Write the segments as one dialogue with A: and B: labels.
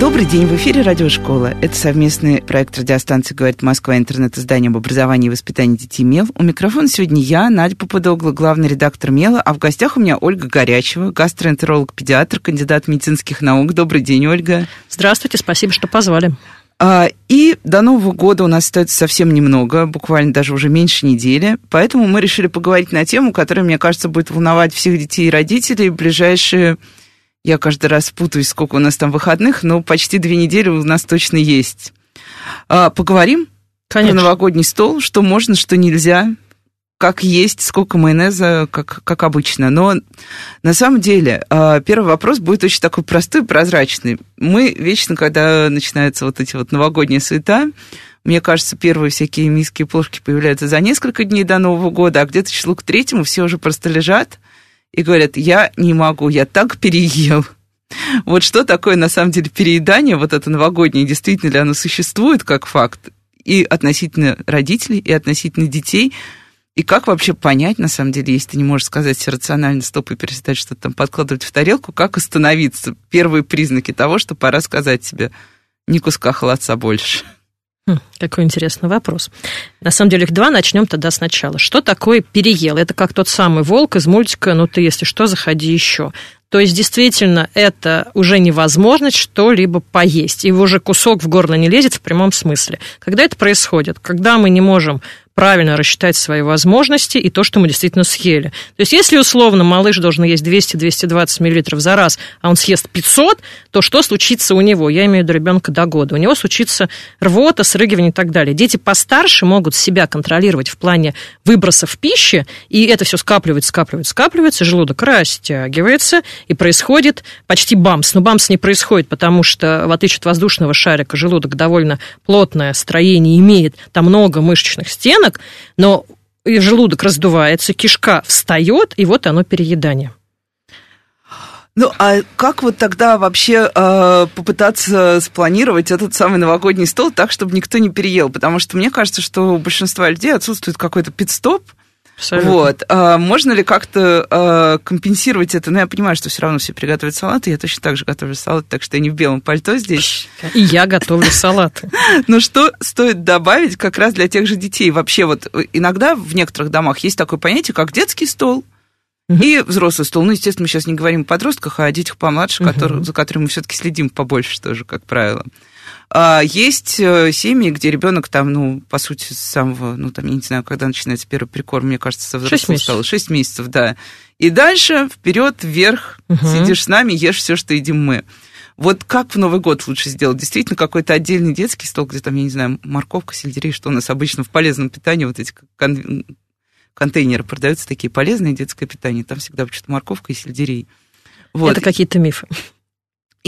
A: Добрый день, в эфире Радиошкола. Это совместный проект радиостанции «Говорит Москва» интернет-издание об образовании и воспитании детей МЕЛ. У микрофона сегодня я, Надя Попадогла, главный редактор МЕЛа, а в гостях у меня Ольга Горячева, гастроэнтеролог-педиатр, кандидат медицинских наук. Добрый день, Ольга.
B: Здравствуйте, спасибо, что позвали.
A: А, и до Нового года у нас остается совсем немного, буквально даже уже меньше недели. Поэтому мы решили поговорить на тему, которая, мне кажется, будет волновать всех детей и родителей в ближайшие я каждый раз путаюсь, сколько у нас там выходных, но почти две недели у нас точно есть. А, поговорим Конечно. про новогодний стол, что можно, что нельзя, как есть, сколько майонеза, как, как обычно. Но на самом деле а, первый вопрос будет очень такой простой, прозрачный. Мы вечно, когда начинаются вот эти вот новогодние суета, мне кажется, первые всякие миски и плошки появляются за несколько дней до Нового года, а где-то число к третьему все уже просто лежат, и говорят, я не могу, я так переел. Вот что такое на самом деле переедание, вот это новогоднее, действительно ли оно существует как факт, и относительно родителей, и относительно детей, и как вообще понять, на самом деле, если ты не можешь сказать рационально стоп и перестать что-то там подкладывать в тарелку, как остановиться? Первые признаки того, что пора сказать себе, ни куска холодца больше.
B: Хм, какой интересный вопрос. На самом деле их два, начнем тогда сначала. Что такое переел? Это как тот самый волк из мультика «Ну ты, если что, заходи еще». То есть, действительно, это уже невозможность что-либо поесть. И уже кусок в горло не лезет в прямом смысле. Когда это происходит? Когда мы не можем правильно рассчитать свои возможности и то, что мы действительно съели. То есть, если условно малыш должен есть 200-220 мл за раз, а он съест 500, то что случится у него? Я имею в виду ребенка до года. У него случится рвота, срыгивание и так далее. Дети постарше могут себя контролировать в плане выбросов пищи, и это все скапливается, скапливается, скапливается, желудок растягивается, и происходит почти бамс. Но бамс не происходит, потому что, в отличие от воздушного шарика, желудок довольно плотное строение имеет, там много мышечных стенок, ребенок, но и желудок раздувается, кишка встает, и вот оно переедание.
A: Ну, а как вот тогда вообще э, попытаться спланировать этот самый новогодний стол так, чтобы никто не переел? Потому что мне кажется, что у большинства людей отсутствует какой-то пит-стоп, Абсолютно. Вот. А можно ли как-то а, компенсировать это? Ну, я понимаю, что все равно все приготовят салаты. Я точно так же готовлю салат, так что я не в белом пальто здесь.
B: И я готовлю салаты.
A: Но что стоит добавить как раз для тех же детей? Вообще вот иногда в некоторых домах есть такое понятие, как детский стол. И взрослый стол. Ну, естественно, мы сейчас не говорим о подростках, а о детях помладше, которые, за которыми мы все-таки следим побольше тоже, как правило. А есть э, семьи, где ребенок там, ну, по сути, с самого, ну, там, я не знаю, когда начинается первый прикорм, мне кажется, со взрослого стала. Шесть месяцев, да. И дальше вперед, вверх, угу. сидишь с нами, ешь все, что едим мы. Вот как в Новый год лучше сделать? Действительно, какой-то отдельный детский стол, где там, я не знаю, морковка, сельдерей, что у нас обычно в полезном питании, вот эти кон- контейнеры продаются, такие полезные детское питание, там всегда что-то морковка и сельдерей.
B: Вот. Это какие-то мифы.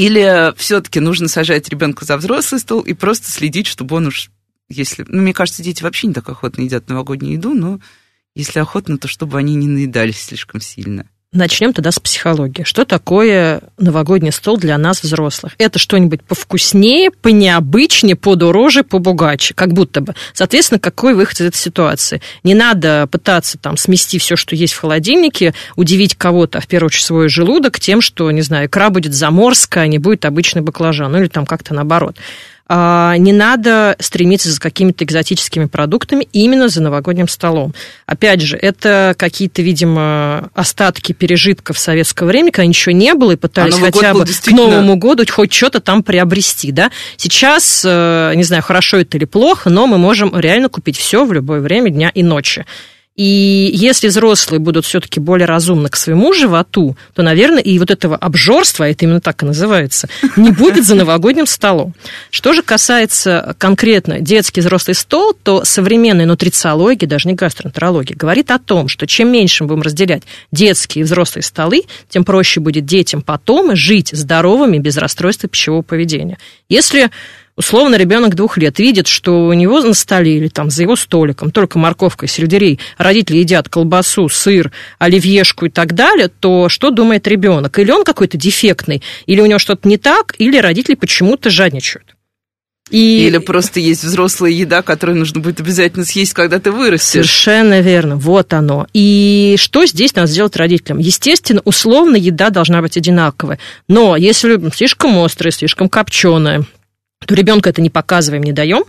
A: Или все-таки нужно сажать ребенка за взрослый стол и просто следить, чтобы он уж, если... Ну, мне кажется, дети вообще не так охотно едят новогоднюю еду, но если охотно, то чтобы они не наедались слишком сильно.
B: Начнем тогда с психологии. Что такое новогодний стол для нас, взрослых? Это что-нибудь повкуснее, понеобычнее, подороже, побогаче, как будто бы. Соответственно, какой выход из этой ситуации? Не надо пытаться там смести все, что есть в холодильнике, удивить кого-то, а в первую очередь свой желудок тем, что, не знаю, икра будет заморская, а не будет обычный баклажан, ну или там как-то наоборот. А, не надо стремиться за какими-то экзотическими продуктами именно за новогодним столом. Опять же, это какие-то, видимо, остатки пережитков советского времени, когда ничего не было, и пытались а хотя бы действительно... к Новому году хоть что-то там приобрести. Да? Сейчас, э, не знаю, хорошо это или плохо, но мы можем реально купить все в любое время дня и ночи. И если взрослые будут все-таки более разумны к своему животу, то, наверное, и вот этого обжорства, это именно так и называется, не будет за новогодним столом. Что же касается конкретно детский взрослый стол, то современная нутрициология, даже не гастроэнтерология, говорит о том, что чем меньше мы будем разделять детские и взрослые столы, тем проще будет детям потом жить здоровыми без расстройства пищевого поведения. Если Условно, ребенок двух лет видит, что у него на столе или там за его столиком только морковка и сельдерей, родители едят колбасу, сыр, оливьешку и так далее, то что думает ребенок? Или он какой-то дефектный, или у него что-то не так, или родители почему-то жадничают.
A: И... Или просто есть взрослая еда, которую нужно будет обязательно съесть, когда ты вырастешь.
B: Совершенно верно, вот оно. И что здесь надо сделать родителям? Естественно, условно еда должна быть одинаковая. Но если слишком острая, слишком копченая, то ребенка это не показываем, не даем.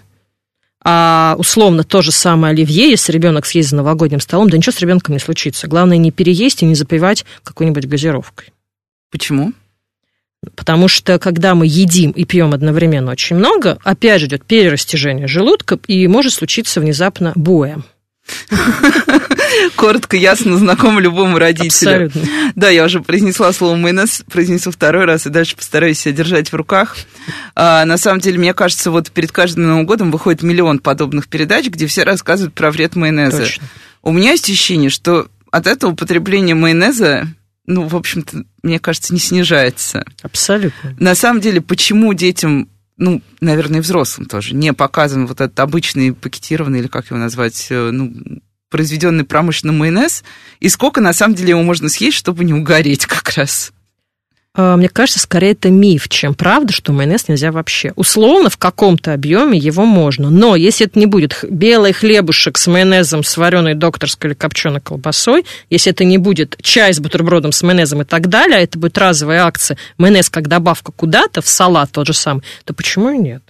B: А условно то же самое оливье, если ребенок съест за новогодним столом, да ничего с ребенком не случится. Главное не переесть и не запивать какой-нибудь газировкой.
A: Почему?
B: Потому что когда мы едим и пьем одновременно очень много, опять же идет перерастяжение желудка, и может случиться внезапно боя.
A: Коротко, ясно, знакомо любому родителю. Абсолютно. Да, я уже произнесла слово майонез, произнесу второй раз и дальше постараюсь себя держать в руках. А, на самом деле, мне кажется, вот перед каждым Новым годом выходит миллион подобных передач, где все рассказывают про вред майонеза. Точно. У меня есть ощущение, что от этого употребления майонеза ну, в общем-то, мне кажется, не снижается.
B: Абсолютно.
A: На самом деле, почему детям, ну, наверное, взрослым тоже, не показан вот этот обычный пакетированный, или как его назвать, э, ну, произведенный промышленный майонез, и сколько, на самом деле, его можно съесть, чтобы не угореть как раз?
B: А, мне кажется, скорее это миф, чем правда, что майонез нельзя вообще. Условно, в каком-то объеме его можно. Но если это не будет белый хлебушек с майонезом, с вареной докторской или копченой колбасой, если это не будет чай с бутербродом с майонезом и так далее, а это будет разовая акция, майонез как добавка куда-то, в салат тот же самый, то почему и нет?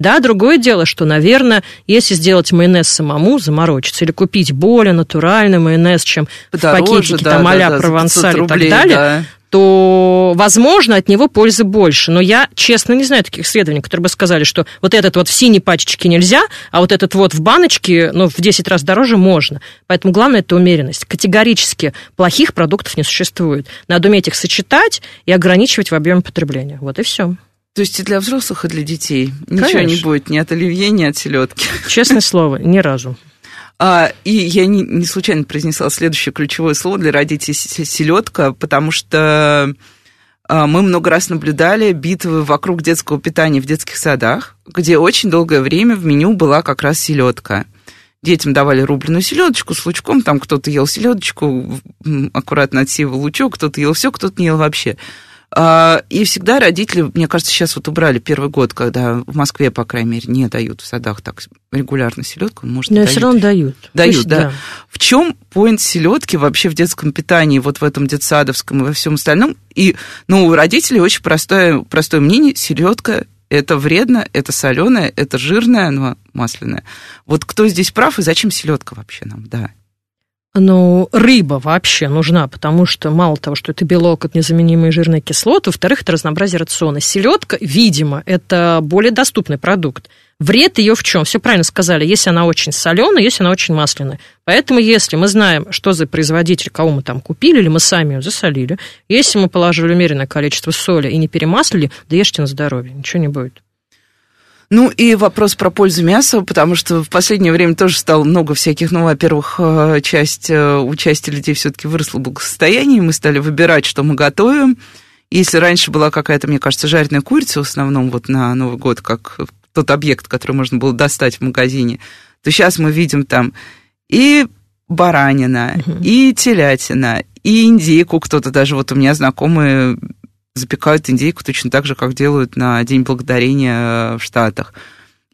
B: Да, другое дело, что, наверное, если сделать майонез самому, заморочиться, или купить более натуральный майонез, чем Подороже, в пакетике да, там а-ля да, провансаль и так далее, да то, возможно, от него пользы больше. Но я, честно, не знаю таких исследований, которые бы сказали, что вот этот вот в синей пачечке нельзя, а вот этот вот в баночке, ну, в 10 раз дороже можно. Поэтому главное – это умеренность. Категорически плохих продуктов не существует. Надо уметь их сочетать и ограничивать в объеме потребления. Вот и все.
A: То есть и для взрослых, и для детей. Ничего Конечно. не будет ни от оливье, ни от селедки.
B: Честное слово, ни разу.
A: А, и я не, случайно произнесла следующее ключевое слово для родителей селедка, потому что а, мы много раз наблюдали битвы вокруг детского питания в детских садах, где очень долгое время в меню была как раз селедка. Детям давали рубленую селедочку с лучком, там кто-то ел селедочку, аккуратно отсеивал лучок, кто-то ел все, кто-то не ел вообще. А, и всегда родители, мне кажется, сейчас вот убрали первый год, когда в Москве, по крайней мере, не дают в садах так регулярно селедку.
B: Может, Но все равно дают.
A: Дают, Пусть, да. да. В чем поинт селедки вообще в детском питании, вот в этом детсадовском и во всем остальном? И, ну, у родителей очень простое, простое мнение, селедка это вредно, это соленое, это жирное, но масляное. Вот кто здесь прав и зачем селедка вообще нам, да?
B: Ну, рыба вообще нужна, потому что мало того, что это белок, это незаменимые жирные кислоты, во-вторых, это разнообразие рациона. Селедка, видимо, это более доступный продукт. Вред ее в чем? Все правильно сказали, если она очень соленая, если она очень масляная. Поэтому, если мы знаем, что за производитель, кого мы там купили, или мы сами ее засолили, если мы положили умеренное количество соли и не перемаслили, да ешьте на здоровье, ничего не будет.
A: Ну и вопрос про пользу мяса, потому что в последнее время тоже стало много всяких, ну, во-первых, э, часть э, участия людей все-таки выросла в благосостоянии, мы стали выбирать, что мы готовим. Если раньше была какая-то, мне кажется, жареная курица в основном вот на Новый год, как тот объект, который можно было достать в магазине, то сейчас мы видим там и баранина, угу. и телятина, и индейку кто-то даже, вот у меня знакомые запекают индейку точно так же, как делают на День Благодарения э, в Штатах.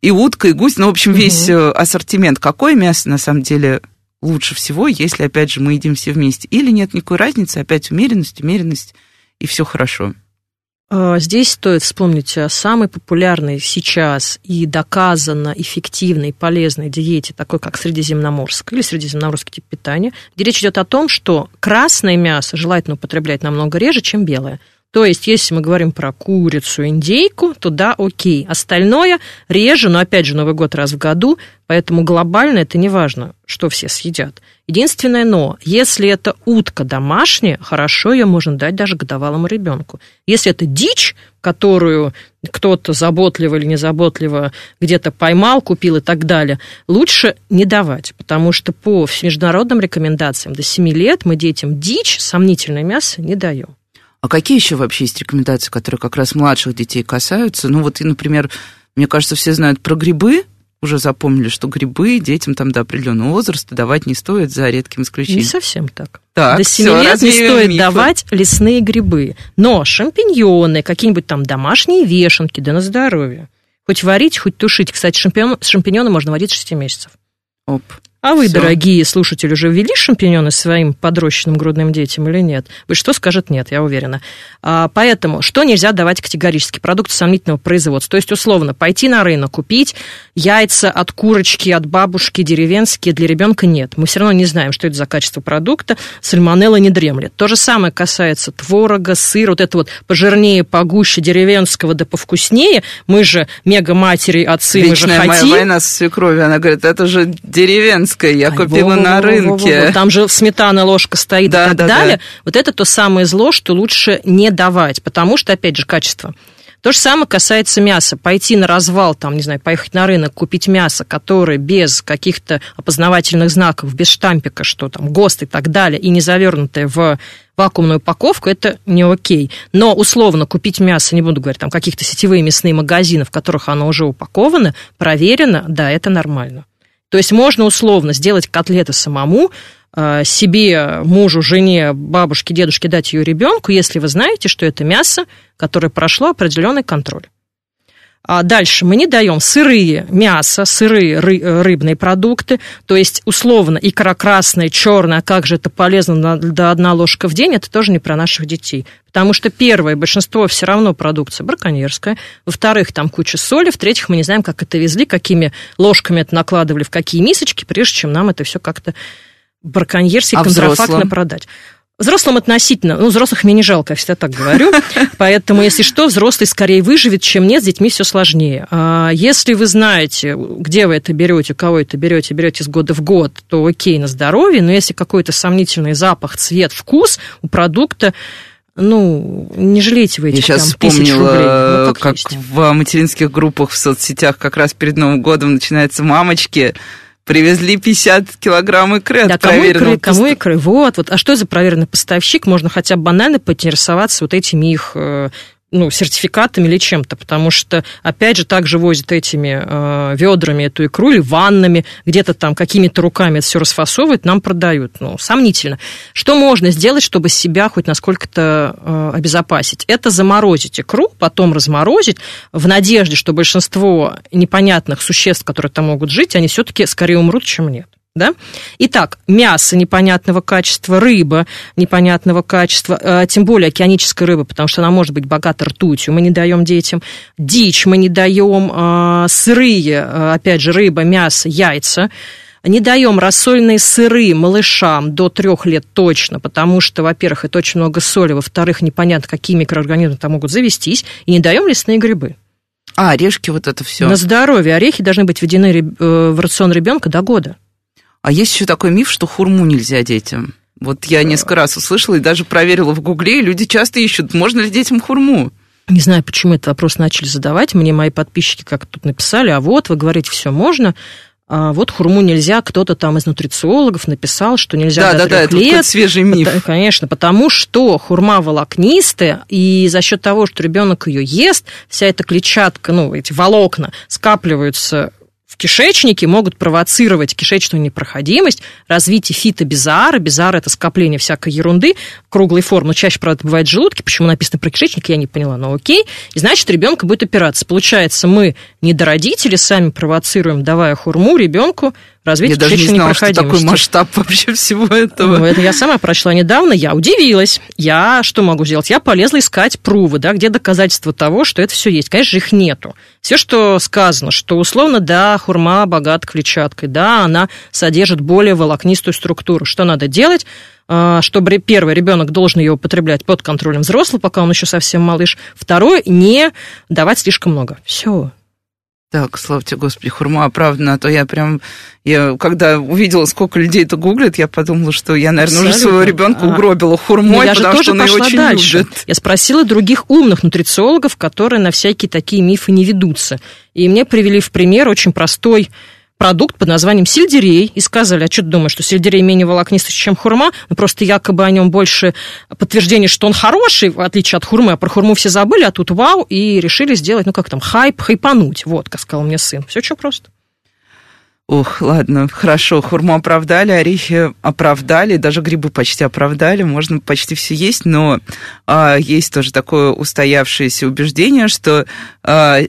A: И утка, и гусь, ну, в общем, весь угу. ассортимент. Какое мясо, на самом деле, лучше всего, если, опять же, мы едим все вместе? Или нет никакой разницы, опять умеренность, умеренность, и все хорошо?
B: А, здесь стоит вспомнить о самой популярной сейчас и доказанно эффективной и полезной диете, такой как средиземноморская или средиземноморский тип питания, где речь идет о том, что красное мясо желательно употреблять намного реже, чем белое. То есть, если мы говорим про курицу, индейку, то да, окей. Остальное реже, но опять же Новый год раз в году, поэтому глобально это не важно, что все съедят. Единственное но, если это утка домашняя, хорошо ее можно дать даже годовалому ребенку. Если это дичь, которую кто-то заботливо или незаботливо где-то поймал, купил и так далее, лучше не давать, потому что по международным рекомендациям до 7 лет мы детям дичь, сомнительное мясо не даем.
A: А какие еще вообще есть рекомендации, которые как раз младших детей касаются? Ну вот, например, Мне кажется, все знают про грибы, уже запомнили, что грибы детям там до определенного возраста давать не стоит, за редким исключением.
B: Не совсем так.
A: Так,
B: до 7
A: всё,
B: лет не стоит
A: мифы.
B: давать лесные грибы. Но шампиньоны, какие-нибудь там домашние вешенки, да на здоровье. Хоть варить, хоть тушить. Кстати, шампиньон, шампиньоны можно варить с 6 месяцев.
A: Оп.
B: А вы,
A: Всё.
B: дорогие слушатели, уже ввели шампиньоны своим подрощенным грудным детям или нет? Вы что скажет нет, я уверена. А, поэтому, что нельзя давать категорически? Продукты сомнительного производства. То есть, условно, пойти на рынок, купить яйца от курочки, от бабушки, деревенские для ребенка нет. Мы все равно не знаем, что это за качество продукта. Сальмонелла не дремлет. То же самое касается творога, сыра, вот это вот пожирнее, погуще деревенского, да повкуснее. Мы же мега-матери, отцы, мы же
A: Вечная моя
B: хотим.
A: война со свекровью. Она говорит, это же деревенская, я
B: Ай,
A: купила на
B: во-во-во-во-во.
A: рынке.
B: Там же сметана ложка стоит
A: Да,
B: и так
A: да,
B: далее.
A: да.
B: Вот это то самое зло, что лучше не давать, потому что, опять же, качество. То же самое касается мяса. Пойти на развал, там, не знаю, поехать на рынок, купить мясо, которое без каких-то опознавательных знаков, без штампика, что там, ГОСТ и так далее, и не завернутое в вакуумную упаковку, это не окей. Но условно купить мясо, не буду говорить, там каких-то сетевые мясные магазины, в которых оно уже упаковано, проверено, да, это нормально. То есть можно условно сделать котлеты самому, э, себе, мужу, жене, бабушке, дедушке дать ее ребенку, если вы знаете, что это мясо, которое прошло определенный контроль. А дальше мы не даем сырые мясо, сырые ры- э, рыбные продукты, то есть условно икра красная, черная, а как же это полезно да одна ложка в день, это тоже не про наших детей. Потому что первое, большинство все равно продукция браконьерская, во-вторых, там куча соли, в-третьих, мы не знаем, как это везли, какими ложками это накладывали, в какие мисочки, прежде чем нам это все как-то браконьерски,
A: А
B: контрафактно
A: взрослым?
B: продать. Взрослым относительно, ну, взрослых мне не жалко, я всегда так говорю. Поэтому, если что, взрослый скорее выживет, чем нет, с детьми все сложнее. А Если вы знаете, где вы это берете, у кого это берете, берете с года в год, то окей, на здоровье, но если какой-то сомнительный запах, цвет, вкус у продукта, ну, не жалейте вы
A: Я
B: этих
A: сейчас
B: там, тысяч рублей.
A: вспомнила,
B: Ну,
A: как
B: есть.
A: в материнских группах в соцсетях как раз перед Новым годом начинается мамочки, привезли 50 килограмм икры от
B: Да, кому
A: проверенного
B: икры, кому икры. Вот, вот. А что за проверенный поставщик? Можно хотя бы банально поинтересоваться вот этими их э, ну, сертификатами или чем-то, потому что, опять же, также возят этими э, ведрами эту икру или ваннами, где-то там какими-то руками это все расфасовывают, нам продают. Ну, сомнительно. Что можно сделать, чтобы себя хоть насколько-то э, обезопасить? Это заморозить икру, потом разморозить, в надежде, что большинство непонятных существ, которые там могут жить, они все-таки скорее умрут, чем нет. Да? Итак, мясо непонятного качества, рыба непонятного качества, э, тем более океаническая рыба, потому что она может быть богата ртутью, мы не даем детям. Дичь мы не даем, э, сырые, э, опять же, рыба, мясо, яйца. Не даем рассольные сыры малышам до трех лет точно, потому что, во-первых, это очень много соли, во-вторых, непонятно, какие микроорганизмы там могут завестись, и не даем лесные грибы.
A: А, орешки, вот это все.
B: На здоровье орехи должны быть введены э, в рацион ребенка до года.
A: А есть еще такой миф, что хурму нельзя детям. Вот я несколько раз услышала и даже проверила в Гугле, и люди часто ищут, можно ли детям хурму.
B: Не знаю, почему этот вопрос начали задавать. Мне мои подписчики как тут написали, а вот вы говорите, все можно, а вот хурму нельзя. Кто-то там из нутрициологов написал, что нельзя
A: Да,
B: до
A: да, да,
B: трех
A: это
B: лет.
A: какой-то свежий миф.
B: Да, конечно, потому что хурма волокнистая, и за счет того, что ребенок ее ест, вся эта клетчатка, ну, эти волокна скапливаются в кишечнике, могут провоцировать кишечную непроходимость, развитие фитобизара. Бизар – это скопление всякой ерунды круглой формы. Но чаще, правда, бывает в желудке. Почему написано про кишечник, я не поняла, но окей. И значит, ребенка будет опираться. Получается, мы не до родителей сами провоцируем, давая хурму ребенку развитие
A: Я даже не знала, что такой масштаб вообще всего этого.
B: Ну, это я сама прочла недавно, я удивилась. Я что могу сделать? Я полезла искать прувы, да, где доказательства того, что это все есть. Конечно же, их нету. Все, что сказано, что условно, да, хурма богата клетчаткой, да, она содержит более волокнистую структуру. Что надо делать? А, Чтобы первый ребенок должен ее употреблять под контролем взрослого, пока он еще совсем малыш. Второе, не давать слишком много. Все.
A: Так, слава тебе, Господи, хурма оправдана, а то я прям, я когда увидела, сколько людей это гуглит, я подумала, что я, наверное, уже
B: Абсолютно.
A: своего ребенка
B: А,
A: угробила хурмой,
B: Но я же
A: потому
B: тоже
A: что он ее очень
B: дальше.
A: любит.
B: Я спросила других умных нутрициологов, которые на всякие такие мифы не ведутся. И мне привели в пример очень простой продукт под названием сельдерей и сказали, а что ты думаешь, что сельдерей менее волокнистый, чем хурма? Ну, просто якобы о нем больше подтверждение, что он хороший, в отличие от хурмы, а про хурму все забыли, а тут вау, и решили сделать, ну, как там, хайп, хайпануть. Вот, как сказал мне сын. Все очень просто.
A: Ох, ладно, хорошо, хурму оправдали, орехи оправдали, даже грибы почти оправдали, можно почти все есть, но а, есть тоже такое устоявшееся убеждение, что а,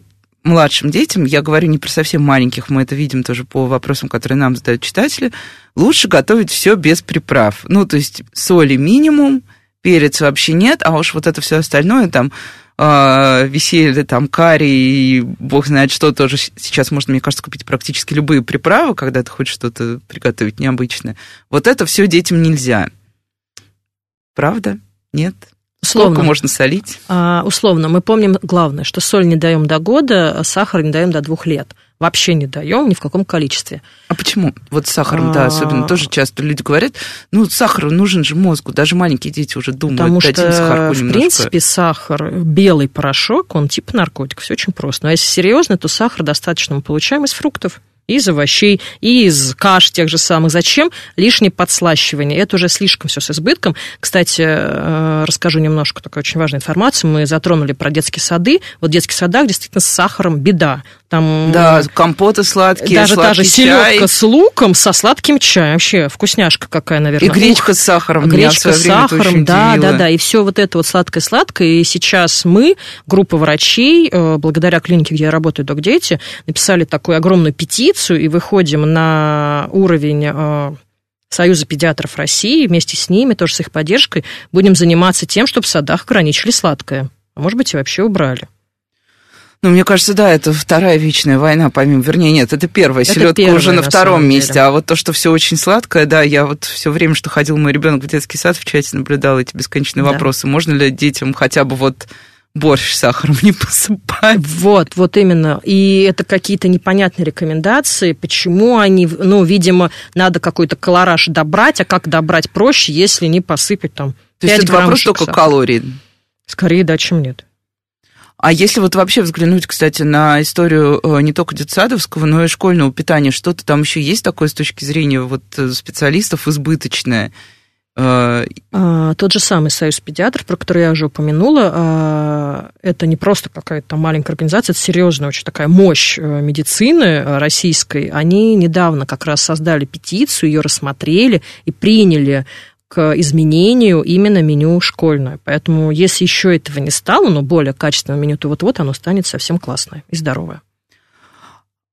A: младшим детям, я говорю не про совсем маленьких, мы это видим тоже по вопросам, которые нам задают читатели, лучше готовить все без приправ. Ну, то есть соли минимум, перец вообще нет, а уж вот это все остальное там э, веселье, там, карри и бог знает что, тоже сейчас можно, мне кажется, купить практически любые приправы, когда ты хочешь что-то приготовить необычное. Вот это все детям нельзя. Правда? Нет? Условно. Сколько можно солить?
B: А, условно. Мы помним главное, что соль не даем до года, а сахар не даем до двух лет вообще не даем ни в каком количестве.
A: А почему? Вот с сахаром, да, особенно тоже часто люди говорят, ну, сахар нужен же мозгу, даже маленькие дети уже думают,
B: Потому что, сахарку в принципе, сахар, белый порошок, он типа наркотик, все очень просто. Но если серьезно, то сахар достаточно мы получаем из фруктов из овощей, и из каш тех же самых. Зачем лишнее подслащивание? Это уже слишком все с избытком. Кстати, э, расскажу немножко такой очень важной информации. Мы затронули про детские сады. Вот в детских садах действительно с сахаром беда.
A: Там да, компоты сладкие,
B: даже та же селедка с луком со сладким чаем. Вообще вкусняшка какая, наверное.
A: И гречка Ух, с сахаром.
B: Гречка с сахаром, да, удивило. да, да. И все вот это вот сладкое-сладкое. И сейчас мы, группа врачей, э, благодаря клинике, где я работаю, Док Дети, написали такую огромную петицию и выходим на уровень э, Союза педиатров России, вместе с ними, тоже с их поддержкой, будем заниматься тем, чтобы в садах ограничили сладкое. А может быть, и вообще убрали.
A: Ну, мне кажется, да, это вторая вечная война, помимо, вернее, нет, это первая. Это Селедка первая, уже на, на втором месте. Деле. А вот то, что все очень сладкое, да, я вот все время, что ходил мой ребенок в детский сад, в чате наблюдал эти бесконечные да. вопросы. Можно ли детям хотя бы вот борщ сахаром не посыпать.
B: Вот, вот именно. И это какие-то непонятные рекомендации, почему они, ну, видимо, надо какой-то колораж добрать, а как добрать проще, если не посыпать там
A: То есть это вопрос только сахара. калорий?
B: Скорее да, чем нет.
A: А если вот вообще взглянуть, кстати, на историю э, не только детсадовского, но и школьного питания, что-то там еще есть такое с точки зрения вот э, специалистов избыточное?
B: Э, а, тот же самый Союз педиатров, про который я уже упомянула, а, это не просто какая-то маленькая организация, это серьезная очень такая мощь медицины российской. Они недавно как раз создали петицию, ее рассмотрели и приняли к изменению именно меню школьное. Поэтому, если еще этого не стало, но более качественное меню, то вот-вот оно станет совсем классное и здоровое.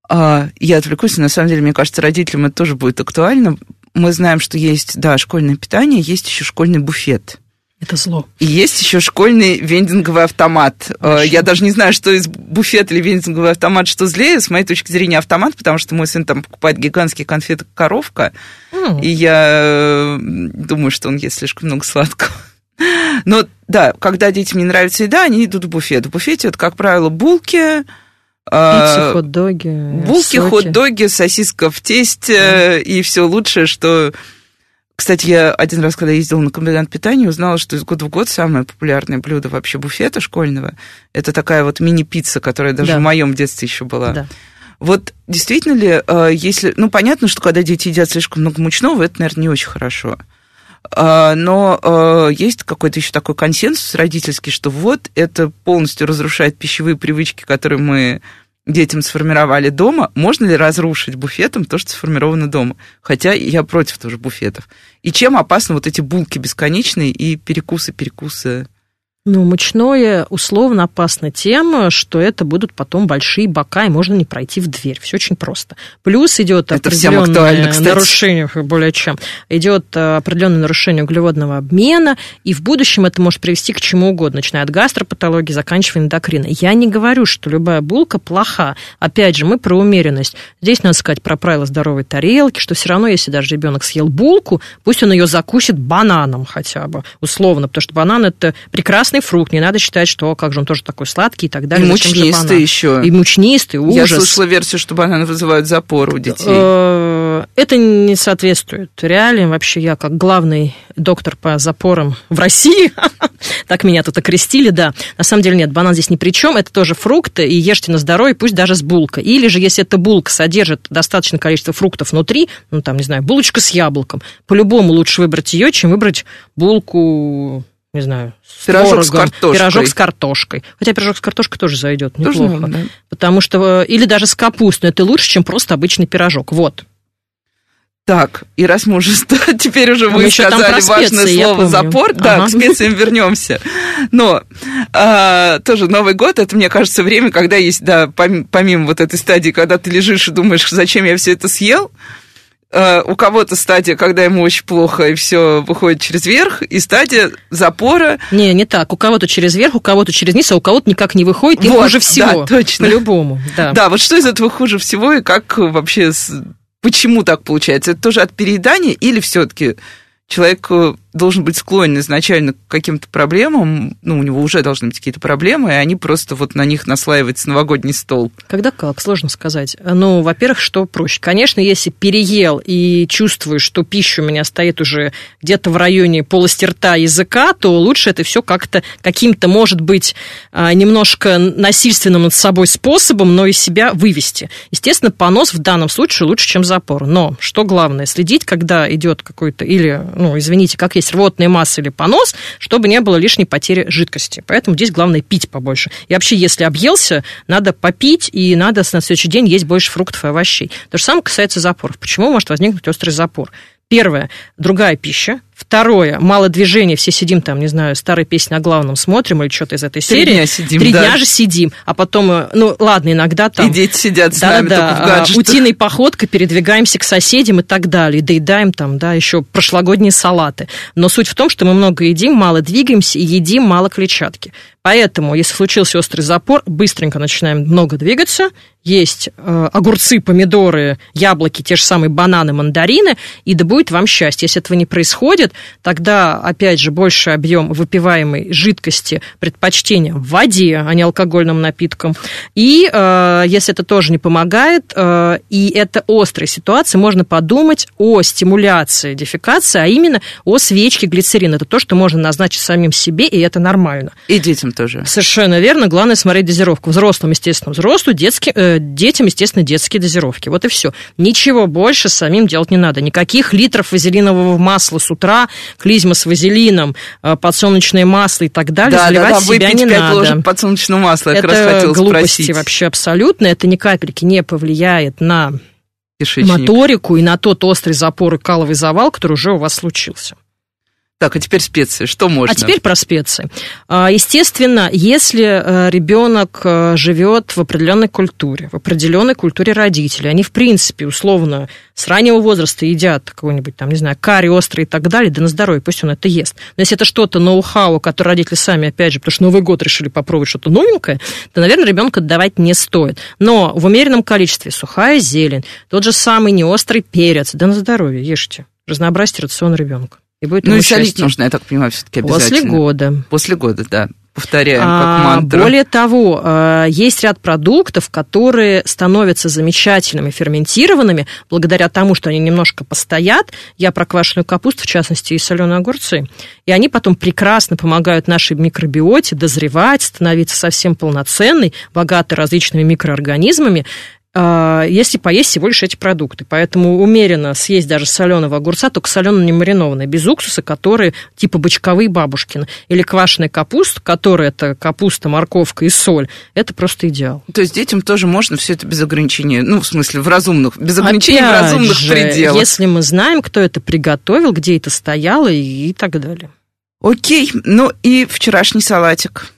A: А, я отвлекусь, на самом деле, мне кажется, родителям это тоже будет актуально. Мы знаем, что есть, да, школьное питание, есть еще школьный буфет.
B: Это зло.
A: И есть еще школьный вендинговый автомат. Э, я даже не знаю, что из буфета или вендинговый автомат, что злее. С моей точки зрения автомат, потому что мой сын там покупает гигантские конфеты коровка. Mm. И я э, думаю, что он ест слишком много сладкого. Но да, когда детям не нравится еда, они идут в буфет. В буфете это, как правило, булки,
B: э, Пиццы, хот-доги.
A: Булки, хот-доги, сосиска в тесте mm. и все лучшее, что кстати, я один раз, когда ездила на комбинат питания, узнала, что из года в год самое популярное блюдо вообще буфета школьного – это такая вот мини-пицца, которая даже да. в моем детстве еще была. Да. Вот действительно ли, э, если... Ну, понятно, что когда дети едят слишком много мучного, это, наверное, не очень хорошо. А, но э, есть какой-то еще такой консенсус родительский, что вот это полностью разрушает пищевые привычки, которые мы детям сформировали дома, можно ли разрушить буфетом то, что сформировано дома? Хотя я против тоже буфетов. И чем опасны вот эти булки бесконечные и перекусы-перекусы
B: ну, мучное условно опасно тем, что это будут потом большие бока, и можно не пройти в дверь. Все очень просто. Плюс идет это определенное нарушение, более чем, идет э, определенное нарушение углеводного обмена, и в будущем это может привести к чему угодно, начиная от гастропатологии, заканчивая эндокриной. Я не говорю, что любая булка плоха. Опять же, мы про умеренность. Здесь надо сказать про правила здоровой тарелки, что все равно, если даже ребенок съел булку, пусть он ее закусит бананом хотя бы, условно, потому что банан это прекрасно красный фрукт, не надо считать, что как же он тоже такой сладкий и так далее.
A: И мучнистый еще.
B: И мучнистый, ужас.
A: Я слышала версию, что бананы вызывают запор у детей.
B: Э, это не соответствует реалиям. Вообще я как главный доктор по запорам в России, так меня тут окрестили, да. На самом деле нет, банан здесь ни при чем, это тоже фрукты, и ешьте на здоровье, пусть даже с булкой. Или же, если эта булка содержит достаточное количество фруктов внутри, ну там, не знаю, булочка с яблоком, по-любому лучше выбрать ее, чем выбрать булку не знаю, с
A: пирожок
B: творогом,
A: с картошкой.
B: Пирожок с картошкой. Хотя пирожок с картошкой тоже зайдет
A: Тоже
B: неплохо.
A: норм, да.
B: Потому что, или даже с капустой, это лучше, чем просто обычный пирожок. Вот.
A: Так, и раз мы уже теперь уже
B: А
A: вы сказали важное
B: специи,
A: слово запор, да, к специям вернемся. Но а, тоже Новый год, это, мне кажется, время, когда есть, да, пом- помимо вот этой стадии, когда ты лежишь и думаешь, зачем я все это съел, у кого-то стадия, когда ему очень плохо, и все выходит через верх, и стадия запора.
B: Не, не так. У кого-то через верх, у кого-то через низ, а у кого-то никак не выходит, и
A: Вот,
B: хуже всего.
A: да, точно.
B: По-любому, да.
A: Да, вот что из этого хуже всего, и как вообще, почему так получается? Это тоже от переедания или все-таки человек э, должен быть склонен изначально к каким-то проблемам, ну, у него уже должны быть какие-то проблемы, и они просто вот на них наслаивается новогодний стол.
B: Когда как, сложно сказать. Ну, во-первых, что проще. Конечно, если переел и чувствую, что пища у меня стоит уже где-то в районе полости рта языка, то лучше это все как-то каким-то, может быть, а, немножко насильственным над собой способом, но из себя вывести. Естественно, понос в данном случае лучше, чем запор. Но что главное, следить, когда идет какой-то, или, ну, извините, как есть рвотная масса или понос, чтобы не было лишней потери жидкости. Поэтому здесь главное пить побольше. И вообще, если объелся, надо попить, и надо на следующий день есть больше фруктов и овощей. То же самое касается запоров. Почему может возникнуть острый запор? Первое, другая пища. Второе, мало движения, все сидим там, не знаю, старые песни о главном смотрим или что-то из этой
A: Три
B: серии.
A: дня сидим,
B: Три
A: да.
B: дня же сидим, а потом, э, ну ладно, иногда там...
A: и дети сидят с
B: Да,
A: нами
B: да,
A: только в гаджетах.
B: Утиной походкой передвигаемся к соседям и так далее. Доедаем там, да, еще прошлогодние салаты. Но суть в том, что мы много едим, мало двигаемся и едим мало клетчатки. Поэтому, если случился острый запор, быстренько начинаем много двигаться, есть э, огурцы, помидоры, яблоки, те же самые бананы, мандарины, и да будет вам счастье. Если этого не происходит, тогда, опять же, больше объем выпиваемой жидкости, предпочтение в воде, а не алкогольным напиткам. И э, если это тоже не помогает, э, и это острая ситуация, можно подумать о стимуляции дефекации, а именно о свечке глицерина. Это то, что можно назначить самим себе, и это нормально.
A: И детям тоже.
B: Совершенно верно. Главное смотреть дозировку. Взрослым, естественно, взрослую, детским, э, детям, естественно, детские дозировки. Вот и все. Ничего больше самим делать не надо. Никаких литров вазелинового масла с утра, клизма с вазелином, э, подсолнечное масло и так далее
A: Да, да,
B: заливать
A: да,
B: в себя не
A: 5
B: надо.
A: ложек подсолнечного масла, я как раз
B: это
A: хотела
B: глупости
A: спросить.
B: вообще абсолютно. Это ни капельки не повлияет на
A: Кишечник.
B: моторику и на тот острый запор и каловый завал, который уже у вас случился.
A: Так, а теперь специи. Что можно?
B: А теперь про специи. А, Естественно, если ребенок живет в определенной культуре, в определенной культуре родителей, они, в принципе, условно, с раннего возраста едят какой-нибудь, там, не знаю, карри острый и так далее, да на здоровье, пусть он это ест. Но если это что-то ноу-хау, которое родители сами, опять же, потому что Новый год решили попробовать что-то новенькое, то, наверное, ребенка давать не стоит. Но в умеренном количестве сухая зелень, тот же самый неострый перец, да на здоровье, ешьте. Разнообразьте рацион ребенка. И будет
A: Ну и солить
B: счастье.
A: нужно, я так понимаю, все-таки обязательно.
B: После года.
A: После года, да. Повторяем, как
B: А,
A: мантру.
B: Более того, а, есть ряд продуктов, которые становятся замечательными ферментированными благодаря тому, что они немножко постоят. Я про квашеную капусту, в частности, и соленые огурцы. И они потом прекрасно помогают нашей микробиоте дозревать, становиться совсем полноценной, богатой различными микроорганизмами если поесть всего лишь эти продукты. Поэтому умеренно съесть даже соленого огурца, только солено не маринованный, без уксуса, которые типа бочковые бабушкины. Или квашеная капуста, которая это капуста, морковка и соль. Это просто идеал.
A: То есть детям тоже можно все это без ограничения, ну, в смысле, в разумных, без ограничений в
B: Опять
A: разумных
B: же,
A: пределах.
B: Если мы знаем, кто это приготовил, где это стояло и, и так далее.
A: Окей, ну и вчерашний салатик.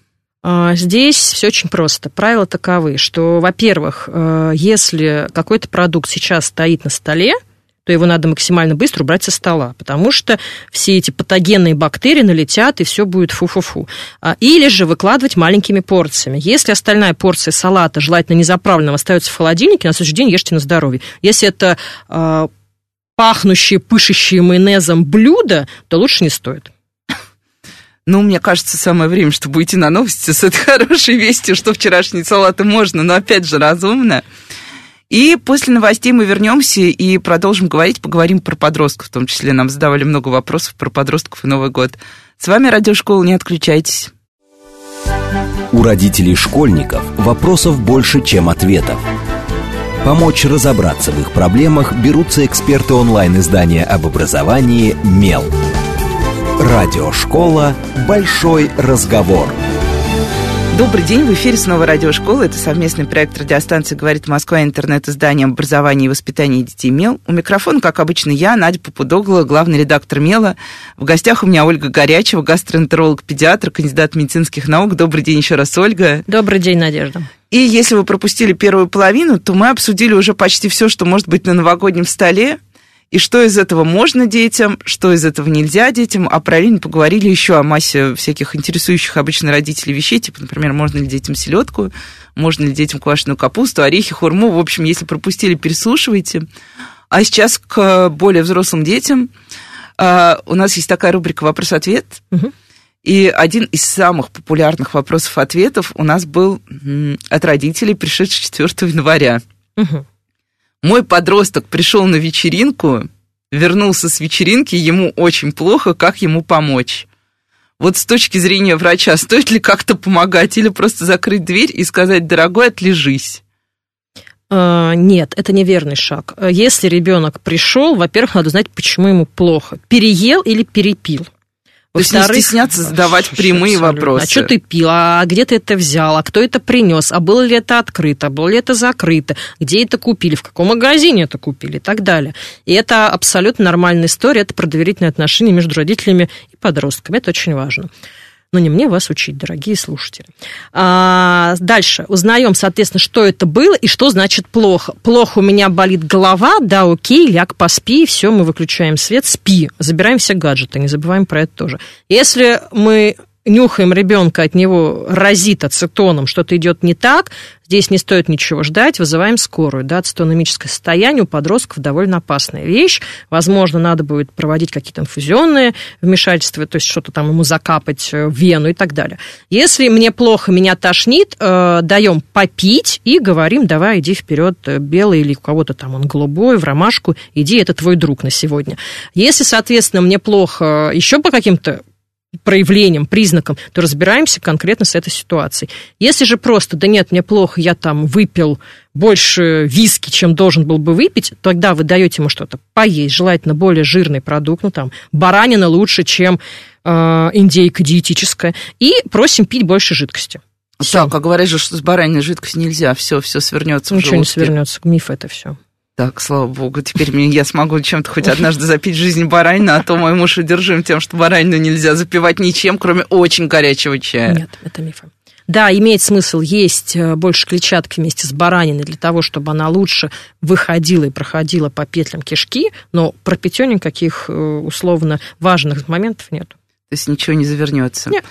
B: А, Здесь все очень просто. Правила таковы, что, во-первых, э, если какой-то продукт сейчас стоит на столе, то его надо максимально быстро убрать со стола, потому что все эти патогенные бактерии налетят, и все будет фу-фу-фу. А, Или же выкладывать маленькими порциями. Если остальная порция салата, желательно незаправленного, остается в холодильнике, на следующий день ешьте на здоровье. Если это а, пахнущие, пышущие майонезом блюдо, то лучше не стоит.
A: Ну, мне кажется, самое время, чтобы уйти на новости с этой хорошей вестью, что вчерашние салаты можно, но опять же разумно. И после новостей мы вернемся и продолжим говорить, поговорим про подростков, в том числе нам задавали много вопросов про подростков и Новый год. С вами Радиошкола, не отключайтесь.
C: У родителей школьников вопросов больше, чем ответов. Помочь разобраться в их проблемах берутся эксперты онлайн-издания об образовании «Мел». Радиошкола «Большой разговор».
A: Добрый день, в эфире снова радиошкола. Это совместный проект радиостанции «Говорит Москва» интернет-изданием образования и воспитания детей МЕЛ. У микрофона, как обычно, я, Надя Попудогла, главный редактор МЕЛа. В гостях у меня Ольга Горячева, гастроэнтеролог-педиатр, кандидат медицинских наук. Добрый день еще раз, Ольга.
B: Добрый день, Надежда.
A: И если вы пропустили первую половину, то мы обсудили уже почти все, что может быть на новогоднем столе и что из этого можно детям, что из этого нельзя детям, а параллельно поговорили еще о массе всяких интересующих обычно родителей вещей, типа, например, можно ли детям селедку, можно ли детям квашеную капусту, орехи, хурму. В общем, если пропустили, переслушивайте. А сейчас к более взрослым детям. А, у нас есть такая рубрика «Вопрос-ответ». И один из самых популярных вопросов-ответов у нас был от родителей, пришедших 4 января. Угу. Мой подросток пришел на вечеринку, вернулся с вечеринки, ему очень плохо, как ему помочь? Вот с точки зрения врача, стоит ли как-то помогать или просто закрыть дверь и сказать, дорогой, отлежись?
B: А, нет, это неверный шаг. Если ребенок пришел, во-первых, надо знать, почему ему плохо. Переел или перепил.
A: То есть не стесняться задавать прямые абсолютно. вопросы.
B: А что ты пил? А где ты это взял? А кто это принес? А было ли это открыто? Было ли это закрыто? Где это купили? В каком магазине это купили? И так далее. И это абсолютно нормальная история. Это про доверительные отношения между родителями и подростками. Это очень важно но не мне вас учить, дорогие слушатели. А, дальше узнаем, соответственно, что это было и что значит плохо. Плохо у меня болит голова, да, окей, ляг, поспи, все, мы выключаем свет, спи, забираем все гаджеты, не забываем про это тоже. Если мы нюхаем ребенка, от него разит ацетоном, что-то идет не так, здесь не стоит ничего ждать, вызываем скорую. Да, ацетономическое состояние у подростков довольно опасная вещь. Возможно, надо будет проводить какие-то инфузионные вмешательства, то есть что-то там ему закапать в вену и так далее. Если мне плохо, меня тошнит, э, даем попить и говорим, давай, иди вперед, э, белый или у кого-то там он голубой, в ромашку, иди, это твой друг на сегодня. Если, соответственно, мне плохо еще по каким-то проявлением, признаком, то разбираемся конкретно с этой ситуацией. Если же просто, да нет, мне плохо, я там выпил больше виски, чем должен был бы выпить, тогда вы даете ему что-то поесть, желательно более жирный продукт, ну там баранина лучше, чем э, индейка диетическая, и просим пить больше жидкости.
A: Все. Так, а говорят же, что с бараниной жидкость нельзя, все, все свернется.
B: Ничего не свернется, миф это все.
A: Так, слава богу, теперь мне, я смогу чем-то хоть однажды запить жизнь баранина, а то мой муж удержим тем, что баранину нельзя запивать ничем, кроме очень горячего чая.
B: Нет, это миф. Да, имеет смысл есть э, больше клетчатки вместе с бараниной для того, чтобы она лучше выходила и проходила по петлям кишки, но про питье никаких э, условно важных моментов нет. То
A: есть ничего не завернется.
B: Нет.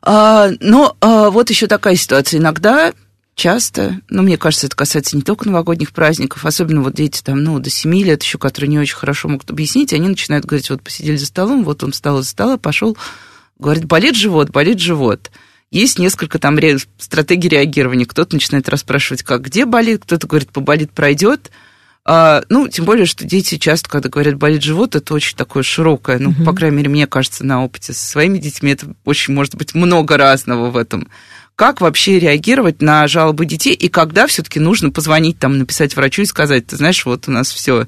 A: А, но а, вот еще такая ситуация. Иногда часто, ну, мне кажется, это касается не только новогодних праздников, особенно вот дети там, ну, до 7 лет еще, которые не очень хорошо могут объяснить, они начинают говорить, вот посидели за столом, вот он встал из стола, пошел, говорит, болит живот, болит живот. Есть несколько там ре- стратегий реагирования. Кто-то начинает расспрашивать, как, где болит, кто-то говорит, поболит, пройдет. А, ну, тем более, что дети часто, когда говорят болит живот, это очень такое широкое, ну, угу. по крайней мере, мне кажется, на опыте со своими детьми это очень может быть много разного в этом как вообще реагировать на жалобы детей и когда все-таки нужно позвонить, там, написать врачу и сказать, ты знаешь, вот у нас все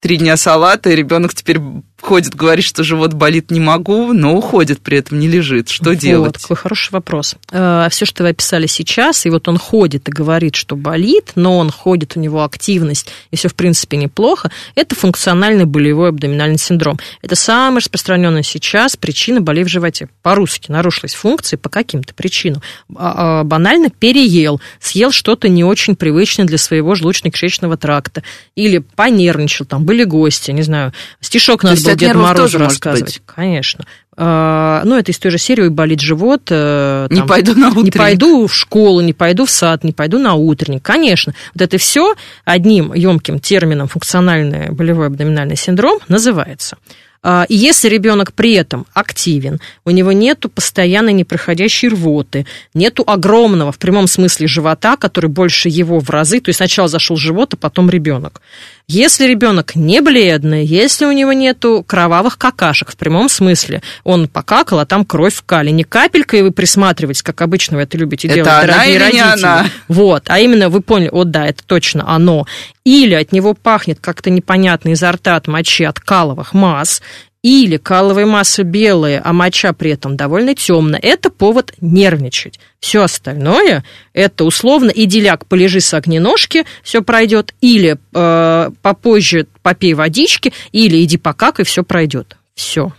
A: три дня салата, и ребенок теперь ходит, говорит, что живот болит, не могу, но уходит при этом, не лежит. Что
B: вот,
A: делать?
B: Какой хороший вопрос. Э, Все, что вы описали сейчас, и вот он ходит и говорит, что болит, но он ходит, у него активность, и все в принципе неплохо, это функциональный болевой абдоминальный синдром. Это самая распространенная сейчас причина болей в животе. По-русски нарушилась функция по каким-то причинам. А, а, банально переел, съел что-то не очень привычное для своего желудочно-кишечного тракта, или понервничал, там были гости, не знаю, стишок надо было Дед Мороз рассказывать. Конечно. А, ну, это из той же серии «Болит живот».
A: Э, там, не пойду на утренник.
B: Не пойду в школу, не пойду в сад, не пойду на утренник. Конечно. Вот это все одним емким термином функциональный болевой абдоминальный синдром называется. А, и если ребенок при этом активен, у него нету постоянной непроходящей рвоты, нету огромного в прямом смысле живота, который больше его в разы, то есть сначала зашел живот, а потом ребенок. Если ребенок не бледный, если у него нету кровавых какашек в прямом смысле, он покакал, а там кровь в кале, не капелька, и вы присматриваетесь, как обычно вы это любите это делать,
A: она
B: дорогие
A: или
B: родители.
A: Она?
B: Вот, а именно вы поняли, вот да, это точно оно. Или от него пахнет как-то непонятно изо рта от мочи, от каловых масс, или каловая масса белая, а моча при этом довольно темная, это повод нервничать. Все остальное это условно иделяк полежи с огненожки, все пройдет, или э, попозже попей водички, или иди покакай, все пройдет. Все.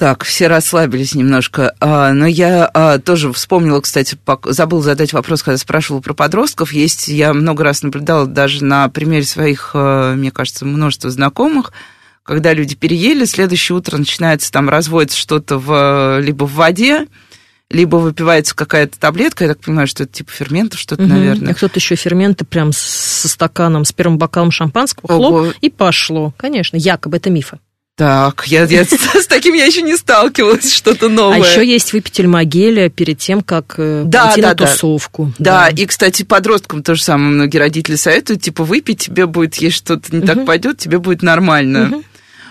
A: Так, все расслабились немножко. А, но я а, тоже вспомнила, кстати, забыл задать вопрос, когда спрашивала про подростков. Есть, я много раз наблюдала даже на примере своих, а, мне кажется, множества знакомых, когда люди переели, следующее утро начинается там разводится что-то в, либо в воде, либо выпивается какая-то таблетка, я так понимаю, что это типа ферментов что-то, угу. наверное.
B: А кто-то еще ферменты прям со стаканом, с первым бокалом шампанского, хлоп, и пошло. Конечно, якобы это мифы.
A: Так, я, я с таким я еще не сталкивалась, что-то новое.
B: А еще есть выпить альмагеля перед тем, как э, да, пойти да, на тусовку.
A: Да. да, и, кстати, подросткам то же самое многие родители советуют, типа, выпить, тебе будет, есть что-то не угу. так пойдет, тебе будет нормально. Угу.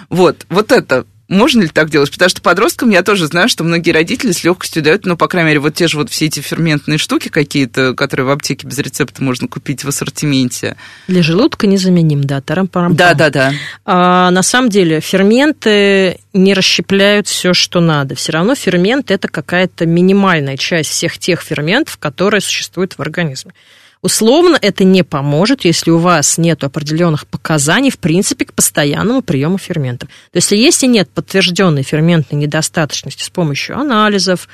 A: Вот, вот это можно ли так делать? Потому что подросткам я тоже знаю, что многие родители с легкостью дают, ну, по крайней мере, вот те же вот все эти ферментные штуки какие-то, которые в аптеке без рецепта можно купить в ассортименте.
B: Для желудка незаменим, да, тарам -парам
A: Да, да, да.
B: А, на самом деле ферменты не расщепляют все, что надо. Все равно фермент это какая-то минимальная часть всех тех ферментов, которые существуют в организме. Условно это не поможет, если у вас нет определенных показаний, в принципе, к постоянному приему ферментов. То есть, если нет подтвержденной ферментной недостаточности с помощью анализов,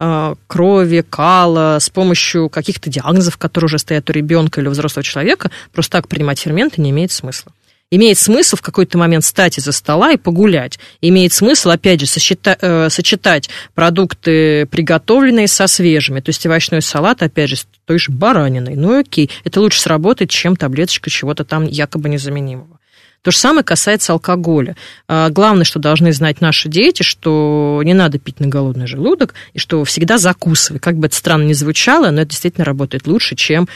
B: э, крови, кала, с помощью каких-то диагнозов, которые уже стоят у ребенка или у взрослого человека, просто так принимать ферменты не имеет смысла. Имеет смысл в какой-то момент встать из-за стола и погулять. Имеет смысл, опять же, сочета- э, сочетать продукты, приготовленные со свежими. То есть овощной салат, опять же, с той же бараниной. Ну окей, это лучше сработает, чем таблеточка чего-то там якобы незаменимого. То же самое касается алкоголя. А, главное, что должны знать наши дети, что не надо пить на голодный желудок, и что всегда закусывай. Как бы это странно ни звучало, но это действительно работает лучше, чем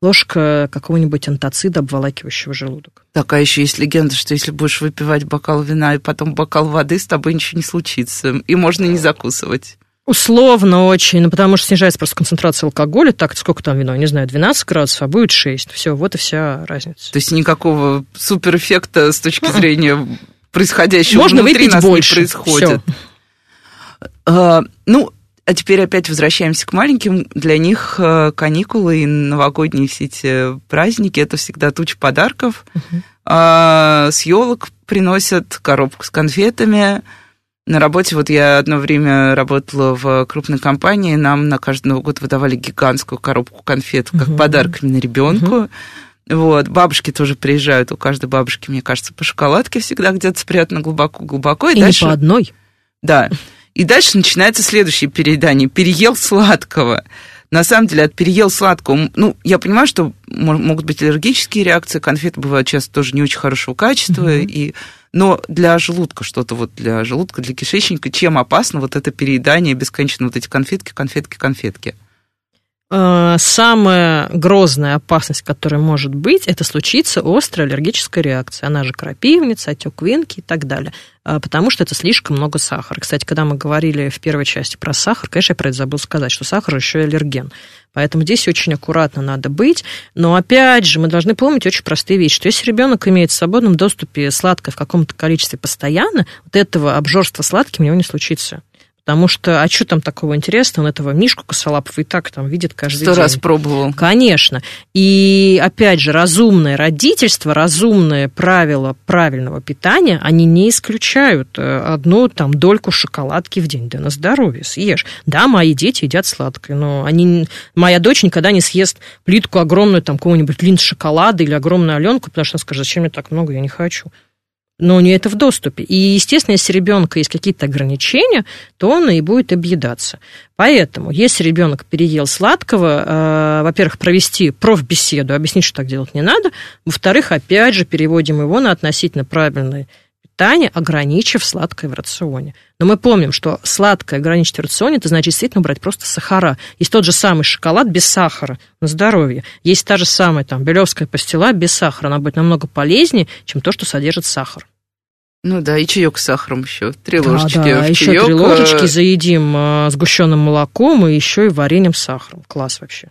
B: ложка какого-нибудь антацида, обволакивающего желудок.
A: Так, а еще есть легенда, что если будешь выпивать бокал вина и потом бокал воды, с тобой ничего не случится, и можно не закусывать.
B: Условно очень, ну, потому что снижается просто концентрация алкоголя. Так, сколько там вино, не знаю, 12 градусов, а будет 6. Все, вот и вся разница.
A: То есть никакого суперэффекта с точки зрения происходящего
B: Можно
A: внутри
B: выпить
A: нас
B: больше.
A: не происходит. А, ну, а теперь опять возвращаемся к маленьким. Для них э, каникулы и новогодние все эти праздники это всегда туча подарков. Uh-huh. А, с елок приносят коробку с конфетами. На работе, вот я одно время работала в крупной компании, нам на каждый Новый год выдавали гигантскую коробку конфет, как uh-huh. подарок именно ребенку. Uh-huh. Вот, бабушки тоже приезжают, у каждой бабушки, мне кажется, по шоколадке всегда где-то спрятано глубоко-глубоко.
B: И, и дальше... не по одной.
A: Да. И дальше начинается следующее переедание. Переел сладкого. На самом деле, от переел сладкого, ну, я понимаю, что могут быть аллергические реакции, конфеты бывают часто тоже не очень хорошего качества, mm-hmm. и, но для желудка что-то, вот для желудка, для кишечника, чем опасно вот это переедание бесконечно, вот эти конфетки, конфетки, конфетки?
B: Э, самая грозная опасность, которая может быть, это случится острая аллергическая реакция. Она же крапивница, отек венки и так далее. Э, потому что это слишком много сахара. Кстати, когда мы говорили в первой части про сахар, конечно, я про это забыл сказать, что сахар еще и аллерген. Поэтому здесь очень аккуратно надо быть. Но опять же, мы должны помнить очень простые вещи, что если ребенок имеет в свободном доступе сладкое в каком-то количестве постоянно, вот этого обжорства сладким у него не случится. Потому что, а что там такого интересного? Он этого Мишку Косолапова и так там видит каждый
A: Сто
B: день.
A: раз пробовал.
B: Конечно. И, опять же, разумное родительство, разумные правила правильного питания, они не исключают э, одну там дольку шоколадки в день. Да на здоровье, съешь. Да, мои дети едят сладкое, но они, моя дочь никогда не съест плитку огромную там какого-нибудь линд шоколада или огромную Аленку, потому что она скажет, зачем мне так много, я не хочу но у нее это в доступе. И, естественно, если ребенка есть какие-то ограничения, то он и будет объедаться. Поэтому, если ребенок переел сладкого, э, во-первых, провести профбеседу, объяснить, что так делать не надо. Во-вторых, опять же, переводим его на относительно правильное питания, ограничив сладкое в рационе. Но мы помним, что сладкое ограничить в рационе, это значит действительно брать просто сахара. Есть тот же самый шоколад без сахара на здоровье. Есть та же самая там белевская пастила без сахара. Она будет намного полезнее, чем то, что содержит сахар.
A: Ну да, и чаек с сахаром еще. Три да, ложечки
B: да, в еще чаек. три ложечки э, заедим э, сгущенным молоком и еще и вареньем с сахаром. Класс вообще.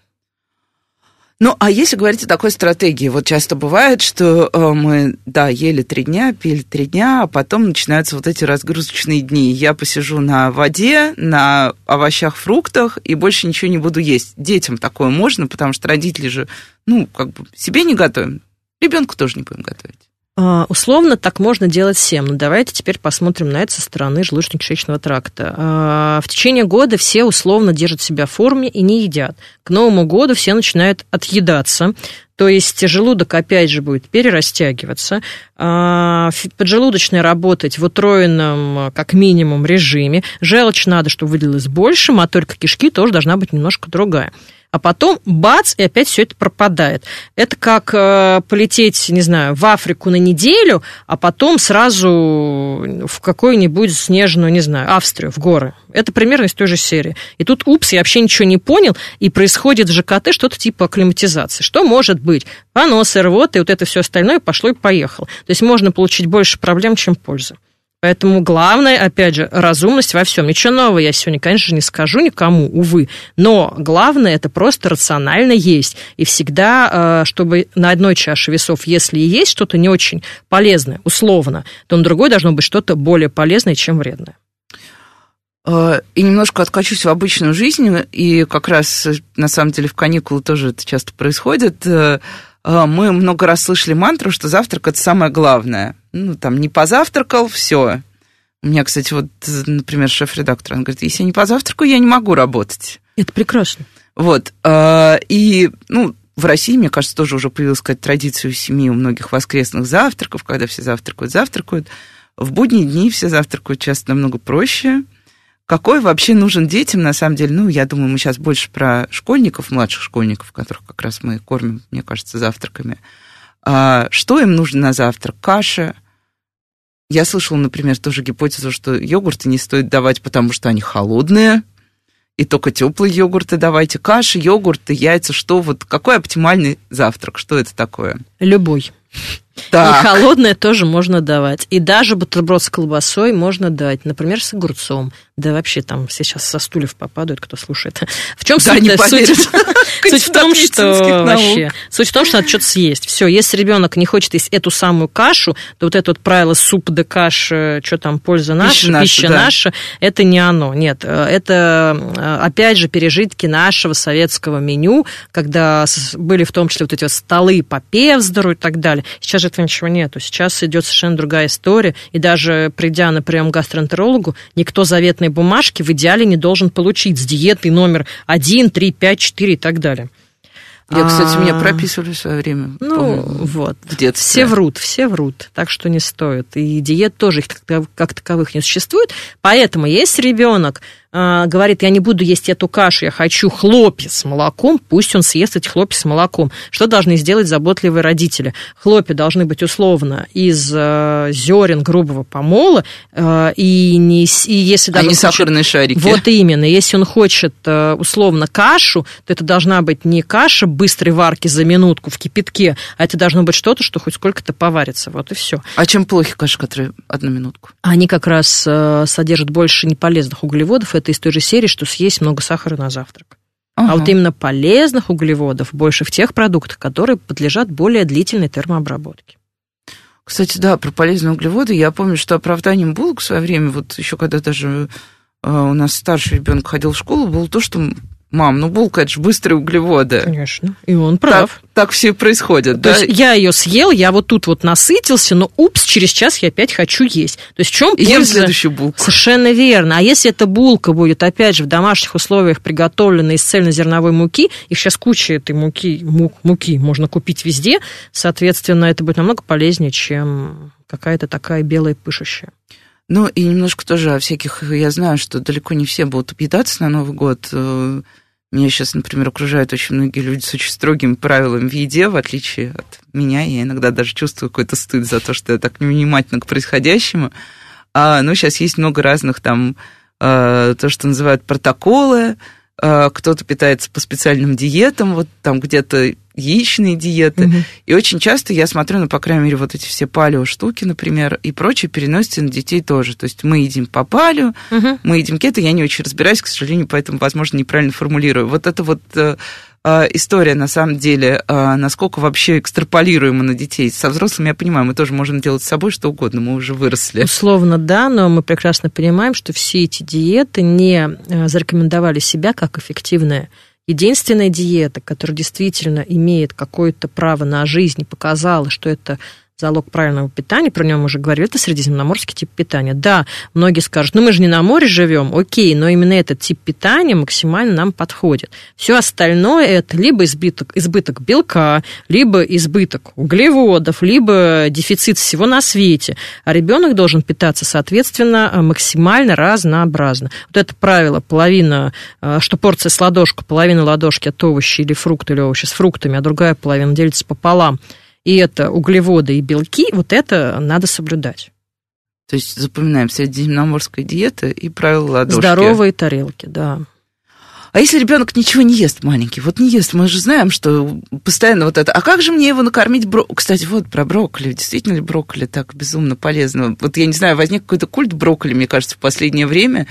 A: Ну, а если говорить о такой стратегии, вот часто бывает, что э, мы, да, ели три дня, пили три дня, а потом начинаются вот эти разгрузочные дни. Я посижу на воде, на овощах, фруктах и больше ничего не буду есть. Детям такое можно, потому что родители же, ну, как бы себе не готовим, ребенку тоже не будем готовить.
B: А, условно так можно делать всем, но давайте теперь посмотрим на это со стороны желудочно-кишечного тракта. А, в течение года все условно держат себя в форме и не едят. К Новому году все начинают отъедаться, то есть желудок опять же будет перерастягиваться, а, поджелудочная работать в утроенном как минимум режиме, желчь надо, чтобы выделилось больше, моторика кишки тоже должна быть немножко другая а потом бац, и опять все это пропадает. Это как э, полететь, не знаю, в Африку на неделю, а потом сразу в какую-нибудь снежную, не знаю, Австрию, в горы. Это примерно из той же серии. И тут, упс, я вообще ничего не понял, и происходит в ЖКТ что-то типа акклиматизации. Что может быть? Поносы, рвоты, вот это все остальное пошло и поехало. То есть можно получить больше проблем, чем пользы. Поэтому главное, опять же, разумность во всем. Ничего нового я сегодня, конечно, не скажу никому, увы. Но главное это просто рационально есть. И всегда, э, чтобы на одной чаше весов, если и есть что-то не очень полезное, условно, то на другой должно быть что-то более полезное, чем вредное.
A: Э, и немножко откачусь в обычную жизнь, и как раз, на самом деле, в каникулы тоже это часто происходит. Э, мы много раз слышали мантру, что завтрак – это самое главное – ну, там, не позавтракал, все. У меня, кстати, вот, например, шеф-редактор, он говорит, если я не позавтракаю, я не могу работать.
B: Это прекрасно.
A: Вот. А, и, ну, в России, мне кажется, тоже уже появилась какая-то традиция у семьи, у многих воскресных завтраков, когда все завтракают, завтракают. В будние дни все завтракают часто намного проще. Какой вообще нужен детям, на самом деле, ну, я думаю, мы сейчас больше про школьников, младших школьников, которых как раз мы кормим, мне кажется, завтраками. А, что им нужно на завтрак? Каша – я слышала, например, тоже гипотезу, что йогурты не стоит давать, потому что они холодные, и только теплые йогурты давайте. Каши, йогурты, яйца, что вот, какой оптимальный завтрак, что это такое?
B: Любой. Так. И холодное тоже можно давать. И даже бутерброд с колбасой можно дать, например, с огурцом. Да вообще там сейчас со стульев попадают, кто слушает. В чем
A: да, суть? Не суть,
B: суть в том, что вообще, суть в том, что надо что-то съесть. Все, если ребенок не хочет есть эту самую кашу, то вот это вот правило суп да каша, что там польза наша, пища, пища наша, наша, это не оно. Нет, это э, опять же пережитки нашего советского меню, когда были в том числе вот эти вот столы по Певздору и так далее. Сейчас же этого ничего нету. Сейчас идет совершенно другая история, и даже придя на прием к гастроэнтерологу, никто туалетной бумажки в идеале не должен получить с диетой номер 1, 3, 5, 4 и так далее.
A: Я, кстати, а... меня прописывали в свое время.
B: Ну, помню, вот. В детстве. Все врут, все врут, так что не стоит. И диет тоже их как таковых не существует. Поэтому, если ребенок говорит, я не буду есть эту кашу, я хочу хлопья с молоком, пусть он съест эти хлопья с молоком. Что должны сделать заботливые родители? Хлопья должны быть условно из э, зерен грубого помола, э, и, не, и если.
A: А не хочет, сахарные шарики.
B: Вот именно. Если он хочет э, условно кашу, то это должна быть не каша быстрой варки за минутку в кипятке, а это должно быть что-то, что хоть сколько-то поварится. Вот и все.
A: А чем плохи каши, которые одну минутку?
B: Они как раз содержат больше неполезных углеводов, это из той же серии, что съесть много сахара на завтрак. Ага. А вот именно полезных углеводов больше в тех продуктах, которые подлежат более длительной термообработке.
A: Кстати, да, про полезные углеводы. Я помню, что оправданием булок в свое время, вот еще когда даже э, у нас старший ребенок ходил в школу, было то, что Мам, ну булка это же быстрые углеводы.
B: Конечно. И он прав.
A: Так, так все и происходит.
B: То да? есть я ее съел, я вот тут вот насытился, но упс, через час я опять хочу есть. То есть в чем польза?
A: Ем следующую булку.
B: Совершенно верно. А если эта булка будет, опять же, в домашних условиях приготовлена из цельнозерновой муки, их сейчас куча этой муки, мук, муки можно купить везде, соответственно, это будет намного полезнее, чем какая-то такая белая пышущая.
A: Ну, и немножко тоже о всяких... Я знаю, что далеко не все будут объедаться на Новый год. Э, Меня сейчас, например, окружают очень многие люди с очень строгими правилами в еде, в отличие от меня. Я иногда даже чувствую какой-то стыд за то, что я так невнимательна к происходящему. А, ну, сейчас есть много разных там, а, то, что называют протоколы, а, кто-то питается по специальным диетам, вот там где-то яичные диеты. Угу. И очень часто я смотрю, ну, по крайней мере, вот эти все палео штуки, например, и прочее переносятся на детей тоже. То есть мы едим по палео, угу. мы едим кето, я не очень разбираюсь, к сожалению, поэтому, возможно, неправильно формулирую. Вот это вот э, а, история, на самом деле, а, насколько вообще экстраполируема на детей. Со взрослыми, я понимаю, мы тоже можем делать с собой что угодно, мы уже выросли.
B: Условно, да, но мы прекрасно понимаем, что все эти диеты не э, зарекомендовали себя как эффективные Единственная диета, которая действительно имеет какое-то право на жизнь, показала, что это залог правильного питания, про него мы уже говорили, это средиземноморский тип питания. Да, многие скажут, ну мы же не на море живем, окей, но именно этот тип питания максимально нам подходит. Все остальное это либо избыток, избыток белка, либо избыток углеводов, либо дефицит всего на свете. А ребенок должен питаться, соответственно, максимально разнообразно. Вот это правило, половина, э, что порция с ладошку, половина ладошки от овощей или фрукты, или овощи с фруктами, а другая половина делится пополам – и это углеводы и белки, вот это надо соблюдать.
A: То есть запоминаем средиземноморская диета и правила ладошки.
B: Здоровые тарелки, да.
A: А если ребенок ничего не ест маленький, вот не ест, мы же знаем, что постоянно вот это. А как же мне его накормить бро... Кстати, вот про брокколи. Действительно ли брокколи так безумно полезно? Вот я не знаю, возник какой-то культ брокколи, мне кажется, в последнее время.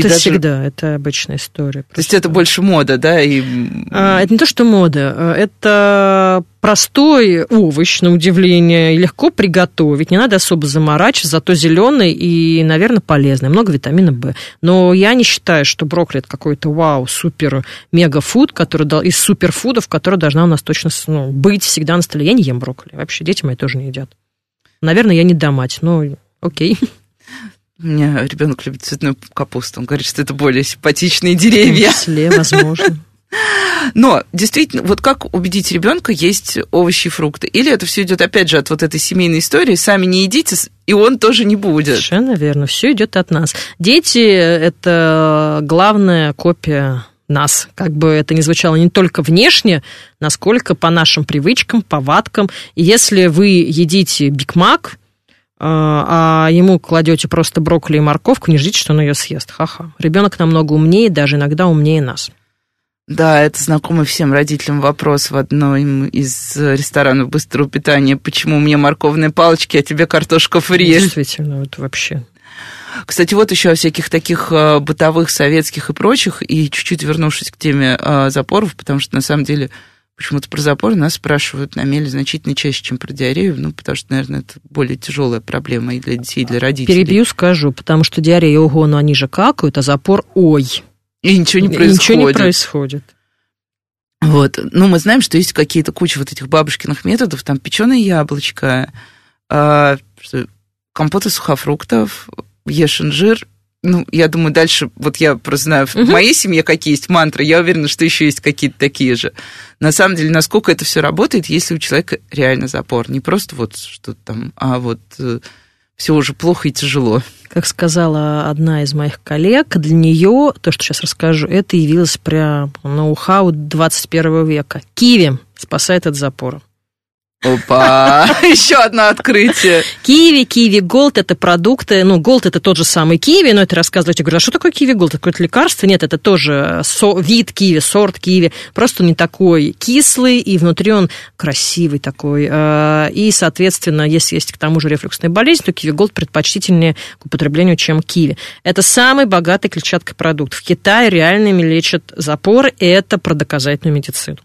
B: Это даже... всегда, это обычная история.
A: Просто. То есть это больше мода, да? И...
B: А, это не то, что мода, а, это простой овощ, на удивление, и легко приготовить, не надо особо заморачиваться, зато зеленый и, наверное, полезный, много витамина В. Но я не считаю, что брокколи это какой-то вау, супер мега фуд, который из суперфудов, который должна у нас точно ну, быть всегда на столе. Я не ем брокколи, вообще дети мои тоже не едят. Наверное, я не дам мать, но окей.
A: У меня ребенок любит цветную капусту. Он говорит, что это более симпатичные деревья.
B: В числе, возможно.
A: Но действительно, вот как убедить ребенка есть овощи и фрукты? Или это все идет опять же от вот этой семейной истории, сами не едите, и он тоже не будет.
B: Совершенно верно, все идет от нас. Дети это главная копия нас, как бы это ни звучало не только внешне, насколько по нашим привычкам, повадкам. И если вы едите Биг Мак, а, а ему кладете просто брокколи и морковку, не ждите, что он ее съест. Ха-ха. Ребенок намного умнее, даже иногда умнее нас.
A: Да, это знакомый всем родителям вопрос в одном из ресторанов быстрого питания. Почему мне морковные палочки, а тебе картошка фри?
B: Действительно, это вообще...
A: Кстати, вот еще о всяких таких э, бытовых, советских и прочих, и чуть-чуть вернувшись к теме э, запоров, потому что на самом деле Почему-то про запор нас спрашивают на меле значительно чаще, чем про диарею, ну, потому что, наверное, это более тяжелая проблема и для детей, и для родителей.
B: Перебью, скажу, потому что диарея, ого, ну они же какают, а запор, ой.
A: И ничего не происходит.
B: И ничего не происходит.
A: Вот. Ну, мы знаем, что есть какие-то куча вот этих бабушкиных методов, там печеное яблочко, э, компот из сухофруктов, ешь инжир, ну, я думаю, дальше, вот я просто знаю, в моей семье какие есть мантры, я уверена, что еще есть какие-то такие же. На самом деле, насколько это все работает, если у человека реально запор, не просто вот что-то там, а вот э, все уже плохо и тяжело.
B: Как сказала одна из моих коллег, для нее то, что сейчас расскажу, это явилось прям ноу-хау 21 века. Киви спасает от запора.
A: Опа, еще одно открытие.
B: Киви, киви, голд – это продукты. Ну, голд – это тот же самый киви, но это рассказывать. Я говорю, а что такое киви голд? Это какое-то лекарство? Нет, это тоже со, вид киви, сорт киви. Просто не такой кислый, и внутри он красивый такой. А, и, соответственно, если есть к тому же рефлюксная болезнь, то киви голд предпочтительнее к употреблению, чем киви. Это самый богатый клетчаткой продукт. В Китае реальными лечат запор, и это про доказательную медицину.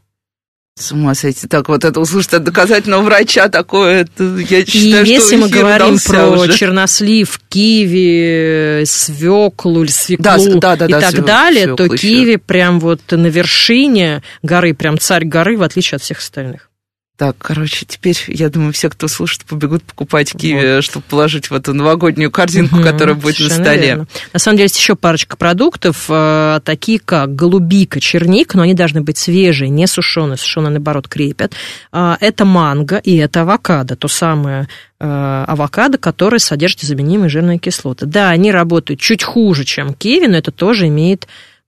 A: С ума сойти. Так, вот это услышать от доказательного врача такое, это, я считаю,
B: И если мы говорим про
A: уже.
B: чернослив, киви, свеклу или свеклу да, да, да, и да, так свек, далее, то киви прям вот на вершине горы, прям царь горы, в отличие от всех остальных.
A: Так, короче, теперь, я думаю, все, кто слушает, побегут покупать киви, вот. чтобы положить в эту новогоднюю корзинку, угу, которая будет на столе. Верно.
B: На самом деле, есть еще парочка продуктов, э, такие как голубика, черника, но они должны быть свежие, не сушеные, сушеные, наоборот, крепят. Э, это манго и это авокадо, то самое э, авокадо, которое содержит заменимые жирные кислоты. Да, они работают чуть хуже, чем киви, но это тоже имеет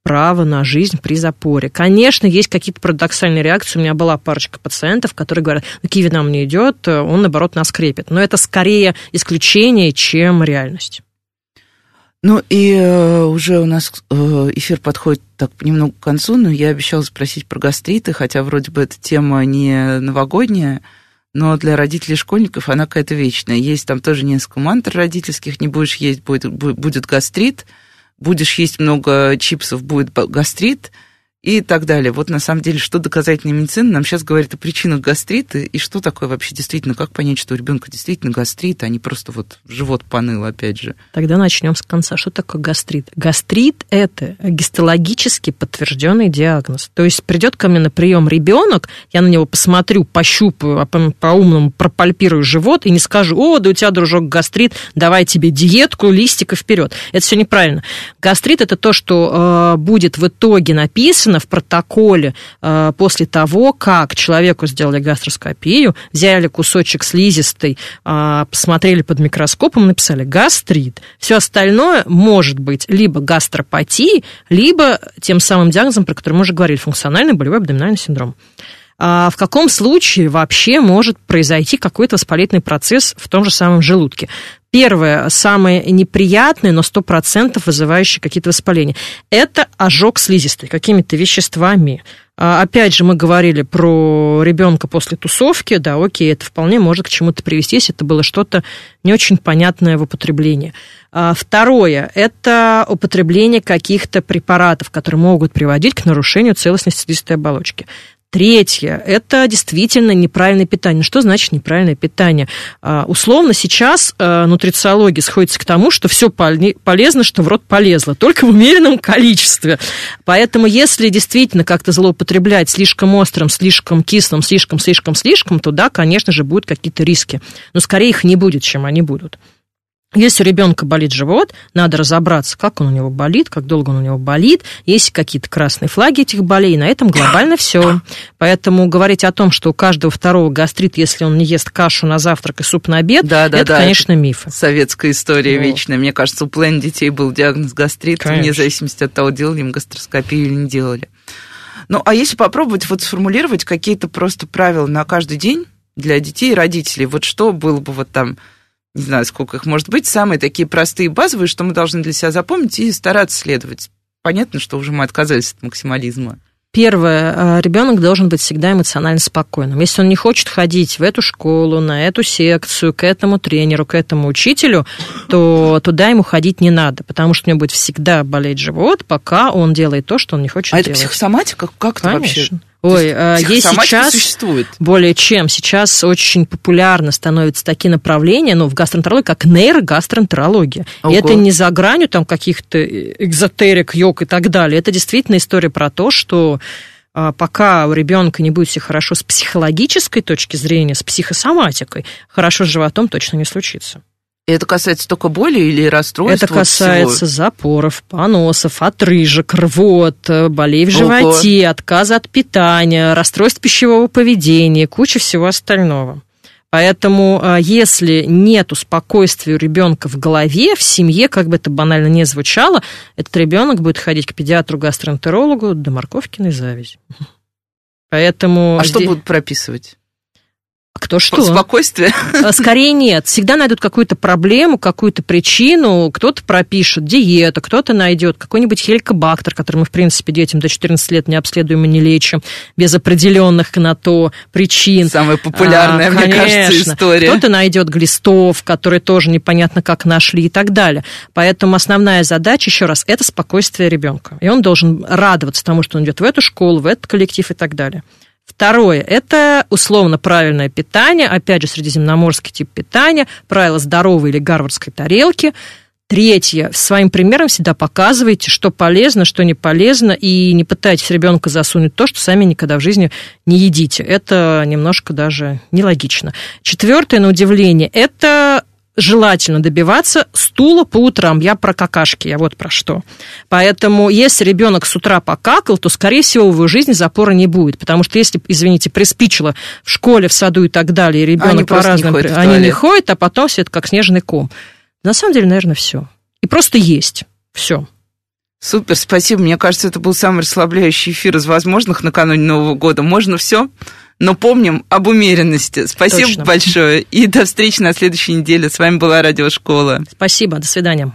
B: право на жизнь при запоре. Конечно, есть какие-то парадоксальные реакции. У меня была парочка пациентов, которые говорят, ну, киви нам не идет, он, наоборот, нас крепит. Но это скорее исключение, чем реальность.
A: Ну и э, уже у нас э, эфир подходит так понемногу к концу, но я обещала спросить про гастриты, хотя вроде бы эта тема не новогодняя, но для родителей школьников она какая-то вечная. Есть там тоже несколько мантр родительских, не будешь есть, будет, будет гастрит, будешь есть много чипсов, будет гастрит – и так далее. Вот на самом деле, что доказательная медицина нам сейчас говорит о причинах гастрита, и что такое вообще действительно, как понять, что у ребенка действительно гастрит, а не просто вот живот поныл, опять же.
B: Тогда начнем с конца. Что такое гастрит? Гастрит – это гистологически подтвержденный диагноз. То есть придет ко мне на прием ребенок, я на него посмотрю, пощупаю, а по-умному пропальпирую живот и не скажу, о, да у тебя, дружок, гастрит, давай тебе диетку, листика вперед. Это все неправильно. Гастрит – это то, что э, будет в итоге написано прописано в протоколе э, после того, как человеку сделали гастроскопию, взяли кусочек слизистой, э, посмотрели под микроскопом, написали гастрит. Все остальное может быть либо гастропатией, либо тем самым диагнозом, про который мы уже говорили, функциональный болевой абдоминальный синдром а в каком случае вообще может произойти какой-то воспалительный процесс в том же самом желудке. Первое, самое неприятное, но 100% вызывающее какие-то воспаления, это ожог слизистой какими-то веществами. А, опять же, мы говорили про ребенка после тусовки, да, окей, это вполне может к чему-то привести, если это было что-то не очень понятное в употреблении. А, второе – это употребление каких-то препаратов, которые могут приводить к нарушению целостности слизистой оболочки. Третье – это действительно неправильное питание. Что значит неправильное питание? А, условно сейчас а, нутрициология сходится к тому, что все полезно, что в рот полезло, только в умеренном количестве. Поэтому если действительно как-то злоупотреблять слишком острым, слишком кислым, слишком, слишком, слишком, то да, конечно же, будут какие-то риски. Но скорее их не будет, чем они будут. Если у ребенка болит живот, надо разобраться, как он у него болит, как долго он у него болит, есть какие-то красные флаги этих болей, и на этом глобально все. Поэтому говорить о том, что у каждого второго гастрит, если он не ест кашу на завтрак и суп на обед, да, да, это, да, конечно, это миф.
A: Советская история вот. вечная. Мне кажется, у половины детей был диагноз гастрит, конечно. вне зависимости от того, делали им гастроскопию или не делали. Ну, а если попробовать вот сформулировать какие-то просто правила на каждый день для детей и родителей, вот что было бы вот там не знаю, сколько их может быть, самые такие простые базовые, что мы должны для себя запомнить и стараться следовать. Понятно, что уже мы отказались от максимализма.
B: Первое, э, ребенок должен быть всегда эмоционально спокойным. Если он не хочет ходить в эту школу, на эту секцию, к этому тренеру, к этому учителю, то туда ему ходить не надо, потому что у него будет всегда болеть живот, пока он делает то, что он не хочет
A: а
B: делать.
A: А это психосоматика? Как это вообще?
B: Ой, а, есть сейчас существует. более чем. Сейчас очень популярно становятся такие направления, ну, в гастроэнтерологии, как нейрогастроэнтерология. Ого. И это не за гранью там каких-то экзотерик, йог и так далее. Это действительно история про то, что а, пока у ребенка не будет все хорошо с психологической точки зрения, с психосоматикой, хорошо с животом точно не случится.
A: Это касается только боли или расстройств?
B: Это касается всего? запоров, поносов, отрыжек, рвот, э, болей в животе, Ого. отказа от питания, расстройств пищевого поведения, куча всего остального. Поэтому, э, если нет спокойствия у ребенка в голове, в семье, как бы это банально не звучало, этот ребенок будет ходить к педиатру-гастроэнтерологу до морковкиной завязи. Поэтому
A: а здесь... что будут прописывать?
B: Кто что?
A: Спокойствие?
B: Э, скорее нет. Всегда найдут какую-то проблему, какую-то причину. Кто-то пропишет диету, кто-то найдет какой-нибудь хеликобактер, который мы, в принципе, детям до 14 лет не обследуем и не лечим, без определенных на то причин.
A: Самая популярная, а, мне кажется, история.
B: Кто-то найдет глистов, которые тоже непонятно как нашли и так далее. Поэтому основная задача, еще раз, это спокойствие ребенка. И он должен радоваться тому, что он идет в эту школу, в этот коллектив и так далее. Второе – это условно правильное питание, опять же, средиземноморский тип питания, правила здоровой или гарвардской тарелки. Третье, своим примером всегда показывайте, что полезно, что не полезно, и не пытайтесь ребенка засунуть то, что сами никогда в жизни не едите. Это немножко даже нелогично. Четвертое, на удивление, это желательно добиваться стула по утрам. Я про какашки, я вот про что. Поэтому, если ребенок с утра покакал, то, скорее всего, в его жизни запора не будет. Потому что если, извините, приспичило в школе, в саду и так далее, и ребенок по-разному... Они, они не ходят, а потом все это как снежный ком. На самом деле, наверное, все. И просто есть. Все.
A: Супер, спасибо. Мне кажется, это был самый расслабляющий эфир из возможных накануне Нового года. Можно все, но помним об умеренности. Спасибо
B: Точно.
A: большое. И до встречи на следующей неделе. С вами была Радиошкола.
B: Спасибо, до свидания.